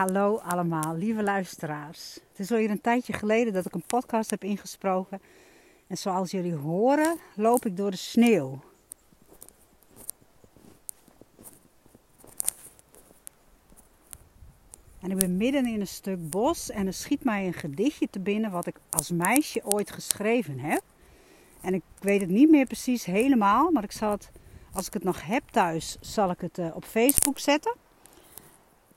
Hallo allemaal, lieve luisteraars. Het is alweer een tijdje geleden dat ik een podcast heb ingesproken. En zoals jullie horen, loop ik door de sneeuw. En ik ben midden in een stuk bos en er schiet mij een gedichtje te binnen wat ik als meisje ooit geschreven heb. En ik weet het niet meer precies helemaal, maar ik zal het, als ik het nog heb thuis, zal ik het eh, op Facebook zetten.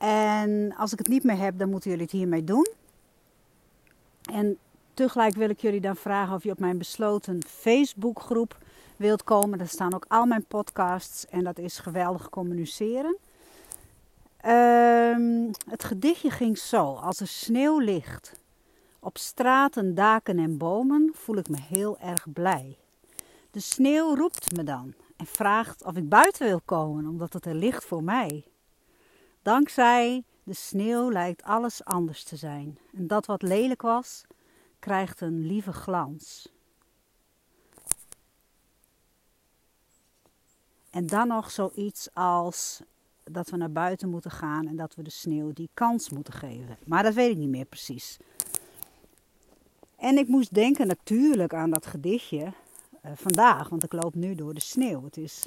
En als ik het niet meer heb, dan moeten jullie het hiermee doen. En tegelijk wil ik jullie dan vragen of je op mijn besloten Facebookgroep wilt komen. Daar staan ook al mijn podcasts en dat is geweldig communiceren. Um, het gedichtje ging zo: Als er sneeuw ligt op straten, daken en bomen, voel ik me heel erg blij. De sneeuw roept me dan en vraagt of ik buiten wil komen, omdat het er ligt voor mij. Dankzij de sneeuw lijkt alles anders te zijn. En dat wat lelijk was, krijgt een lieve glans. En dan nog zoiets als dat we naar buiten moeten gaan en dat we de sneeuw die kans moeten geven. Maar dat weet ik niet meer precies. En ik moest denken natuurlijk aan dat gedichtje uh, vandaag, want ik loop nu door de sneeuw. Het is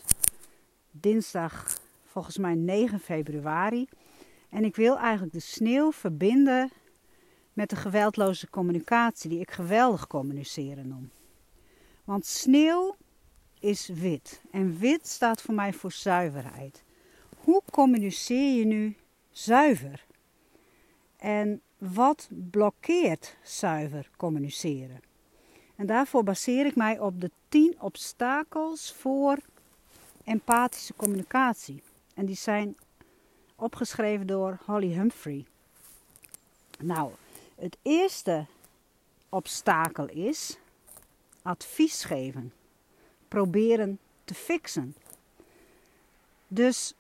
dinsdag volgens mij 9 februari. En ik wil eigenlijk de sneeuw verbinden met de geweldloze communicatie, die ik geweldig communiceren noem. Want sneeuw is wit. En wit staat voor mij voor zuiverheid. Hoe communiceer je nu zuiver? En wat blokkeert zuiver communiceren? En daarvoor baseer ik mij op de 10 obstakels voor empathische communicatie. En die zijn opgeschreven door Holly Humphrey. Nou, het eerste obstakel is advies geven. Proberen te fixen. Dus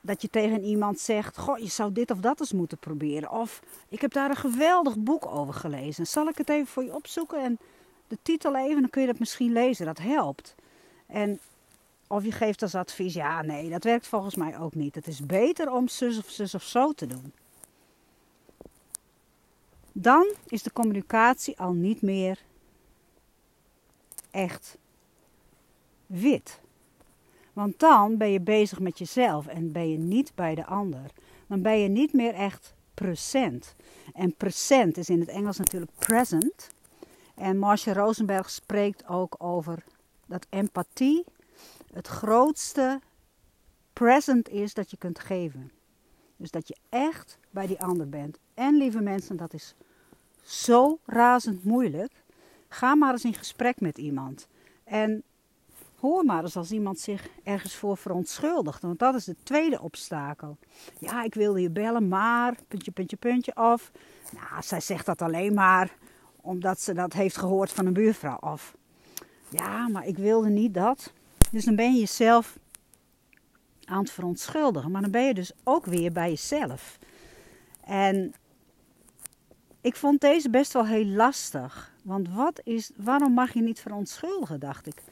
dat je tegen iemand zegt: Goh, je zou dit of dat eens moeten proberen. Of ik heb daar een geweldig boek over gelezen. Zal ik het even voor je opzoeken en de titel even, dan kun je dat misschien lezen. Dat helpt. En of je geeft als advies, ja, nee, dat werkt volgens mij ook niet. Het is beter om zus of zus of zo te doen. Dan is de communicatie al niet meer echt wit. Want dan ben je bezig met jezelf en ben je niet bij de ander. Dan ben je niet meer echt present. En present is in het Engels natuurlijk present. En Marcia Rosenberg spreekt ook over dat empathie het grootste present is dat je kunt geven. Dus dat je echt bij die ander bent. En lieve mensen, dat is zo razend moeilijk. Ga maar eens in gesprek met iemand. En hoor maar eens als iemand zich ergens voor verontschuldigt. Want dat is de tweede obstakel. Ja, ik wilde je bellen, maar puntje, puntje, puntje. Of, nou, zij zegt dat alleen maar omdat ze dat heeft gehoord van een buurvrouw. Of, ja, maar ik wilde niet dat. Dus dan ben je jezelf aan het verontschuldigen. Maar dan ben je dus ook weer bij jezelf. En ik vond deze best wel heel lastig. Want wat is, waarom mag je niet verontschuldigen, dacht ik.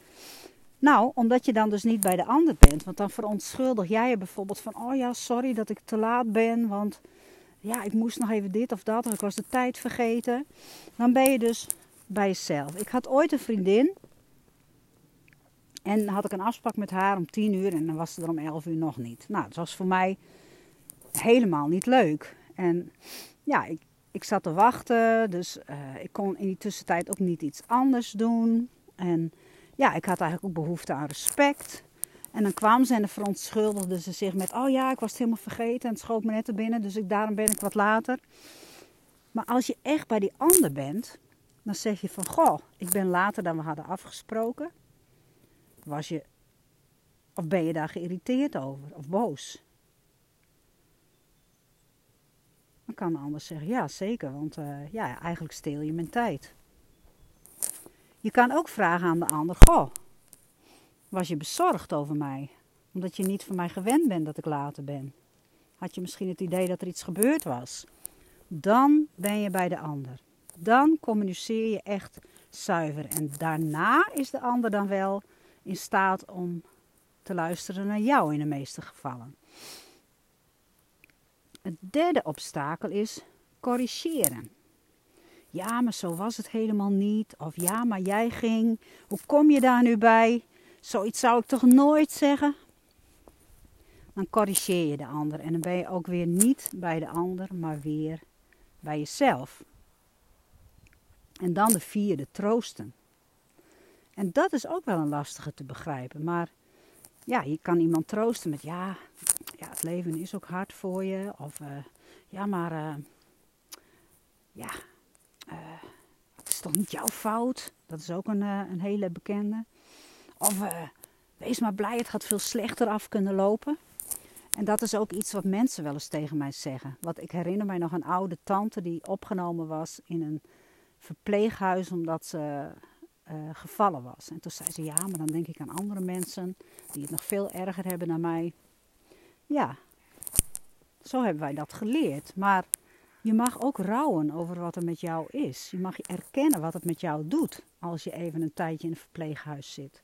Nou, omdat je dan dus niet bij de ander bent. Want dan verontschuldig jij je bijvoorbeeld van: Oh ja, sorry dat ik te laat ben. Want ja, ik moest nog even dit of dat. Of ik was de tijd vergeten. Dan ben je dus bij jezelf. Ik had ooit een vriendin. En had ik een afspraak met haar om 10 uur en dan was ze er om 11 uur nog niet. Nou, dat was voor mij helemaal niet leuk. En ja, ik, ik zat te wachten, dus uh, ik kon in die tussentijd ook niet iets anders doen. En ja, ik had eigenlijk ook behoefte aan respect. En dan kwam ze en verontschuldigde ze zich met: Oh ja, ik was het helemaal vergeten en het schoot me net er binnen, dus ik, daarom ben ik wat later. Maar als je echt bij die ander bent, dan zeg je van: Goh, ik ben later dan we hadden afgesproken. Was je, of ben je daar geïrriteerd over of boos? Dan kan de ander zeggen, ja zeker, want uh, ja, eigenlijk steel je mijn tijd. Je kan ook vragen aan de ander, goh, was je bezorgd over mij? Omdat je niet van mij gewend bent dat ik later ben. Had je misschien het idee dat er iets gebeurd was? Dan ben je bij de ander. Dan communiceer je echt zuiver. En daarna is de ander dan wel in staat om te luisteren naar jou in de meeste gevallen. het derde obstakel is corrigeren. Ja, maar zo was het helemaal niet. Of ja, maar jij ging. Hoe kom je daar nu bij? Zoiets zou ik toch nooit zeggen? Dan corrigeer je de ander. En dan ben je ook weer niet bij de ander, maar weer bij jezelf. En dan de vierde, troosten. En dat is ook wel een lastige te begrijpen. Maar ja, je kan iemand troosten met ja, ja het leven is ook hard voor je. Of uh, ja, maar uh, ja, het is toch niet jouw fout? Dat is ook een, een hele bekende. Of wees maar blij, het gaat veel slechter af kunnen lopen. En dat is ook iets wat mensen wel eens tegen mij zeggen. Wat ik herinner mij nog een oude tante die opgenomen was in een verpleeghuis omdat ze uh, gevallen was. En toen zei ze, ja, maar dan denk ik aan andere mensen die het nog veel erger hebben dan mij. Ja, zo hebben wij dat geleerd. Maar je mag ook rouwen over wat er met jou is. Je mag erkennen wat het met jou doet als je even een tijdje in een verpleeghuis zit.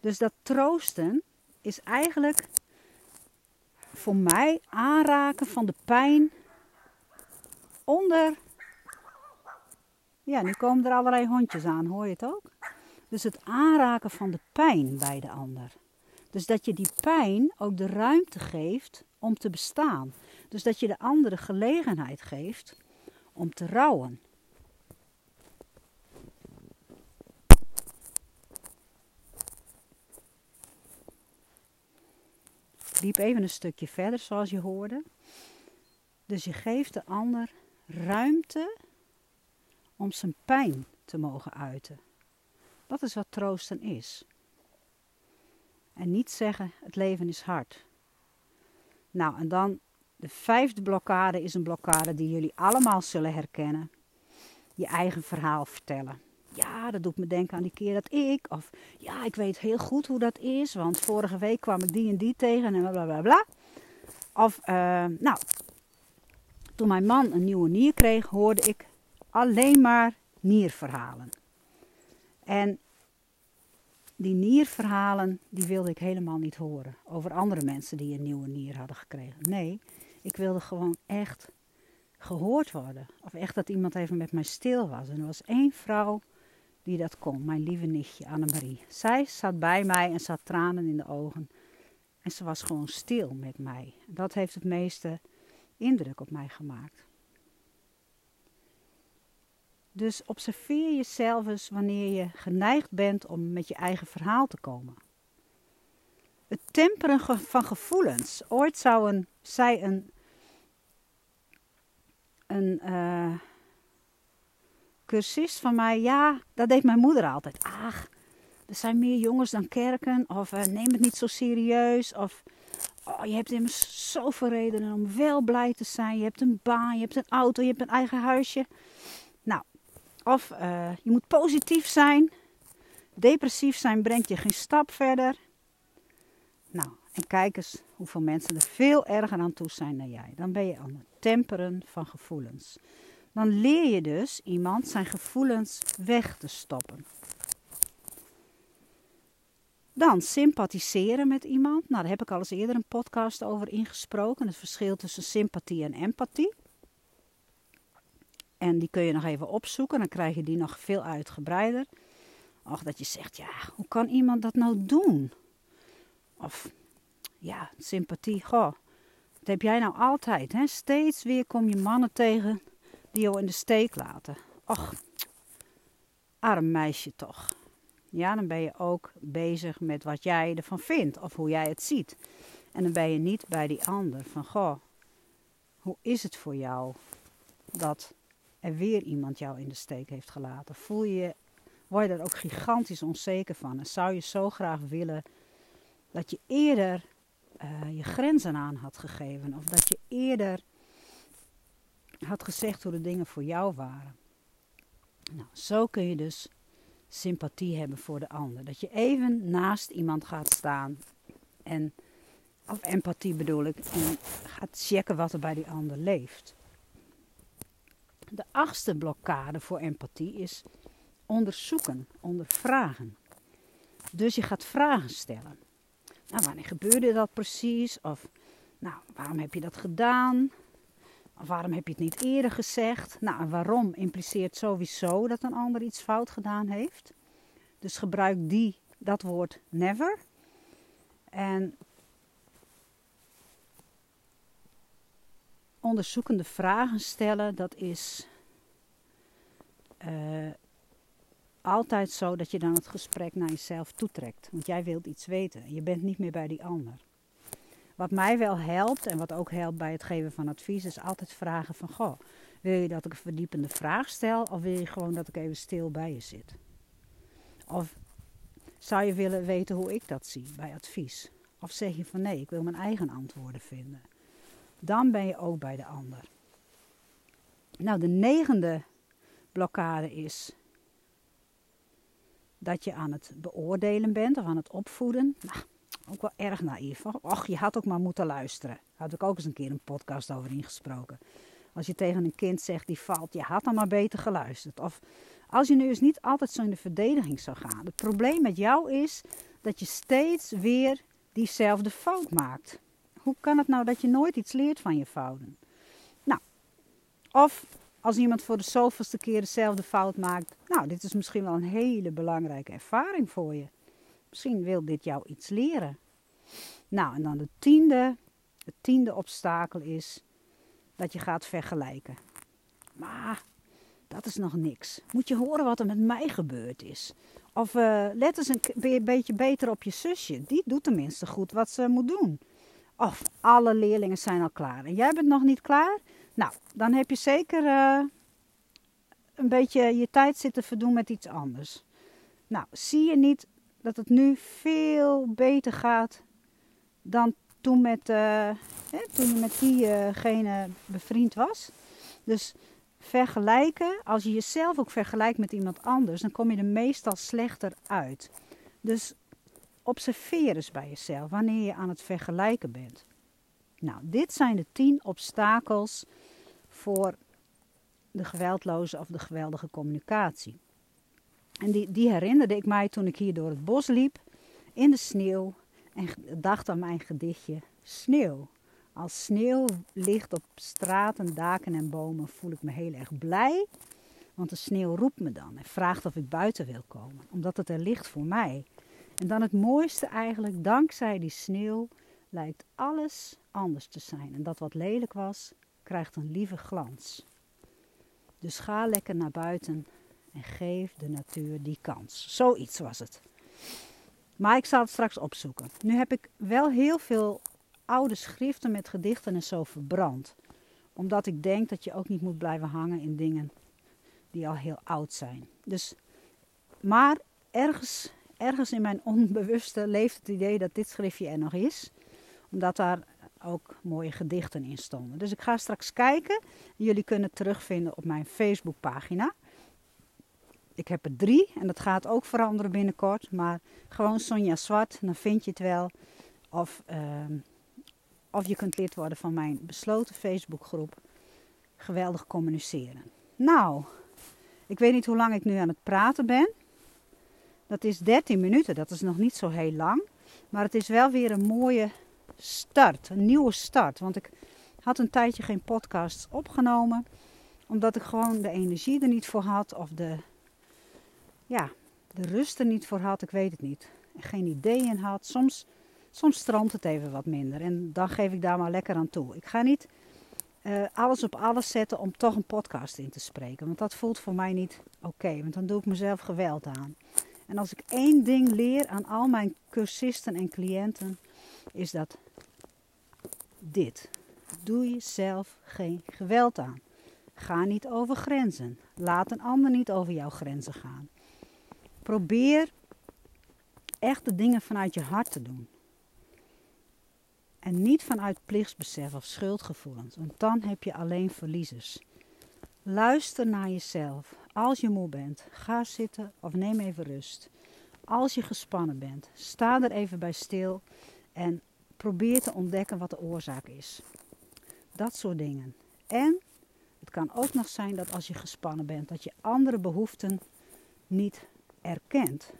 Dus dat troosten is eigenlijk voor mij aanraken van de pijn onder ja, nu komen er allerlei hondjes aan, hoor je het ook? Dus het aanraken van de pijn bij de ander. Dus dat je die pijn ook de ruimte geeft om te bestaan. Dus dat je de andere gelegenheid geeft om te rouwen. Liep even een stukje verder, zoals je hoorde. Dus je geeft de ander ruimte om zijn pijn te mogen uiten. Dat is wat troosten is. En niet zeggen het leven is hard. Nou, en dan de vijfde blokkade is een blokkade die jullie allemaal zullen herkennen. Je eigen verhaal vertellen. Ja, dat doet me denken aan die keer dat ik. Of ja, ik weet heel goed hoe dat is. Want vorige week kwam ik die en die tegen en bla bla bla. Of, uh, nou, toen mijn man een nieuwe nier kreeg, hoorde ik alleen maar nierverhalen. En die nierverhalen, die wilde ik helemaal niet horen. Over andere mensen die een nieuwe nier hadden gekregen. Nee, ik wilde gewoon echt gehoord worden. Of echt dat iemand even met mij stil was. En er was één vrouw die dat kon. Mijn lieve nichtje Annemarie. Zij zat bij mij en zat tranen in de ogen. En ze was gewoon stil met mij. Dat heeft het meeste indruk op mij gemaakt. Dus observeer jezelf eens wanneer je geneigd bent om met je eigen verhaal te komen. Het temperen van gevoelens. Ooit zou een, zij een, een uh, cursist van mij, ja, dat deed mijn moeder altijd. Ach, er zijn meer jongens dan kerken. Of uh, neem het niet zo serieus. Of oh, je hebt immers zoveel redenen om wel blij te zijn. Je hebt een baan, je hebt een auto, je hebt een eigen huisje. Of uh, je moet positief zijn. Depressief zijn brengt je geen stap verder. Nou, en kijk eens hoeveel mensen er veel erger aan toe zijn dan jij. Dan ben je aan het temperen van gevoelens. Dan leer je dus iemand zijn gevoelens weg te stoppen. Dan sympathiseren met iemand. Nou, daar heb ik al eens eerder een podcast over ingesproken. Het verschil tussen sympathie en empathie. En die kun je nog even opzoeken, dan krijg je die nog veel uitgebreider. Of dat je zegt, ja, hoe kan iemand dat nou doen? Of, ja, sympathie, goh, dat heb jij nou altijd, hè? Steeds weer kom je mannen tegen die jou in de steek laten. Och, arm meisje toch. Ja, dan ben je ook bezig met wat jij ervan vindt of hoe jij het ziet. En dan ben je niet bij die ander van, goh, hoe is het voor jou dat er weer iemand jou in de steek heeft gelaten? Voel je, word je er ook gigantisch onzeker van? En zou je zo graag willen dat je eerder uh, je grenzen aan had gegeven? Of dat je eerder had gezegd hoe de dingen voor jou waren? Nou, zo kun je dus sympathie hebben voor de ander. Dat je even naast iemand gaat staan en, of empathie bedoel ik, en gaat checken wat er bij die ander leeft. De achtste blokkade voor empathie is onderzoeken, ondervragen. Dus je gaat vragen stellen. Nou, wanneer gebeurde dat precies? Of, nou, waarom heb je dat gedaan? waarom heb je het niet eerder gezegd? Nou, waarom impliceert sowieso dat een ander iets fout gedaan heeft. Dus gebruik die, dat woord never. En onderzoekende vragen stellen, dat is uh, altijd zo dat je dan het gesprek naar jezelf toetrekt. Want jij wilt iets weten. Je bent niet meer bij die ander. Wat mij wel helpt en wat ook helpt bij het geven van advies, is altijd vragen van: Goh, wil je dat ik een verdiepende vraag stel of wil je gewoon dat ik even stil bij je zit? Of zou je willen weten hoe ik dat zie bij advies? Of zeg je van nee, ik wil mijn eigen antwoorden vinden? Dan ben je ook bij de ander. Nou, de negende blokkade is dat je aan het beoordelen bent of aan het opvoeden. Nou, ook wel erg naïef. Och, je had ook maar moeten luisteren. Daar had ik ook eens een keer een podcast over ingesproken. Als je tegen een kind zegt die valt, je had dan maar beter geluisterd. Of als je nu eens niet altijd zo in de verdediging zou gaan. Het probleem met jou is dat je steeds weer diezelfde fout maakt. Hoe kan het nou dat je nooit iets leert van je fouten? Nou, of als iemand voor de zoveelste keer dezelfde fout maakt. Nou, dit is misschien wel een hele belangrijke ervaring voor je. Misschien wil dit jou iets leren. Nou, en dan de tiende. Het tiende obstakel is dat je gaat vergelijken. Maar dat is nog niks. Moet je horen wat er met mij gebeurd is. Of uh, let eens een beetje beter op je zusje. Die doet tenminste goed wat ze moet doen. Of alle leerlingen zijn al klaar en jij bent nog niet klaar. Nou, dan heb je zeker uh, een beetje je tijd zitten verdoen met iets anders. Nou, zie je niet dat het nu veel beter gaat dan toen, met, hè, toen je met diegene bevriend was? Dus vergelijken, als je jezelf ook vergelijkt met iemand anders, dan kom je er meestal slechter uit. Dus observeer eens bij jezelf wanneer je aan het vergelijken bent. Nou, dit zijn de tien obstakels voor de geweldloze of de geweldige communicatie. En die, die herinnerde ik mij toen ik hier door het bos liep, in de sneeuw, en dacht aan mijn gedichtje Sneeuw. Als sneeuw ligt op straten, daken en bomen, voel ik me heel erg blij. Want de sneeuw roept me dan en vraagt of ik buiten wil komen, omdat het er ligt voor mij. En dan het mooiste eigenlijk, dankzij die sneeuw lijkt alles anders te zijn. En dat wat lelijk was, krijgt een lieve glans. Dus ga lekker naar buiten en geef de natuur die kans. Zoiets was het. Maar ik zal het straks opzoeken. Nu heb ik wel heel veel oude schriften met gedichten en zo verbrand. Omdat ik denk dat je ook niet moet blijven hangen in dingen die al heel oud zijn. Dus, maar ergens, ergens in mijn onbewuste leeft het idee dat dit schriftje er nog is. Omdat daar ook mooie gedichten in stonden. Dus ik ga straks kijken. Jullie kunnen het terugvinden op mijn Facebookpagina. Ik heb er drie en dat gaat ook veranderen binnenkort. Maar gewoon Sonja Zwart, dan vind je het wel. Of, uh, of je kunt lid worden van mijn besloten Facebookgroep. Geweldig communiceren. Nou, ik weet niet hoe lang ik nu aan het praten ben. Dat is 13 minuten, dat is nog niet zo heel lang. Maar het is wel weer een mooie start, een nieuwe start. Want ik had een tijdje geen podcasts opgenomen, omdat ik gewoon de energie er niet voor had of de, ja, de rust er niet voor had. Ik weet het niet. Geen ideeën had. Soms, soms strandt het even wat minder en dan geef ik daar maar lekker aan toe. Ik ga niet uh, alles op alles zetten om toch een podcast in te spreken, want dat voelt voor mij niet oké, want dan doe ik mezelf geweld aan. En als ik één ding leer aan al mijn cursisten en cliënten, is dat dit. Doe jezelf geen geweld aan. Ga niet over grenzen. Laat een ander niet over jouw grenzen gaan. Probeer echt de dingen vanuit je hart te doen. En niet vanuit plichtsbesef of schuldgevoelens, want dan heb je alleen verliezers. Luister naar jezelf. Als je moe bent, ga zitten of neem even rust. Als je gespannen bent, sta er even bij stil en probeer te ontdekken wat de oorzaak is. Dat soort dingen. En het kan ook nog zijn dat als je gespannen bent, dat je andere behoeften niet erkent.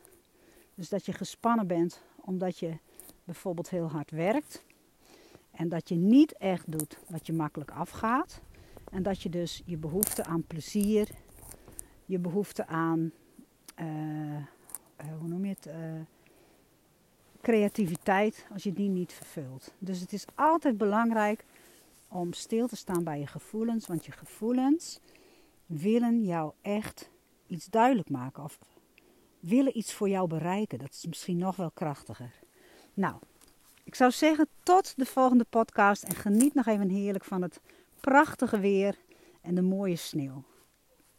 Dus dat je gespannen bent omdat je bijvoorbeeld heel hard werkt en dat je niet echt doet wat je makkelijk afgaat. En dat je dus je behoefte aan plezier, je behoefte aan, uh, hoe noem je het, uh, creativiteit, als je die niet vervult. Dus het is altijd belangrijk om stil te staan bij je gevoelens, want je gevoelens willen jou echt iets duidelijk maken of willen iets voor jou bereiken. Dat is misschien nog wel krachtiger. Nou, ik zou zeggen tot de volgende podcast en geniet nog even heerlijk van het prachtige weer en de mooie sneeuw.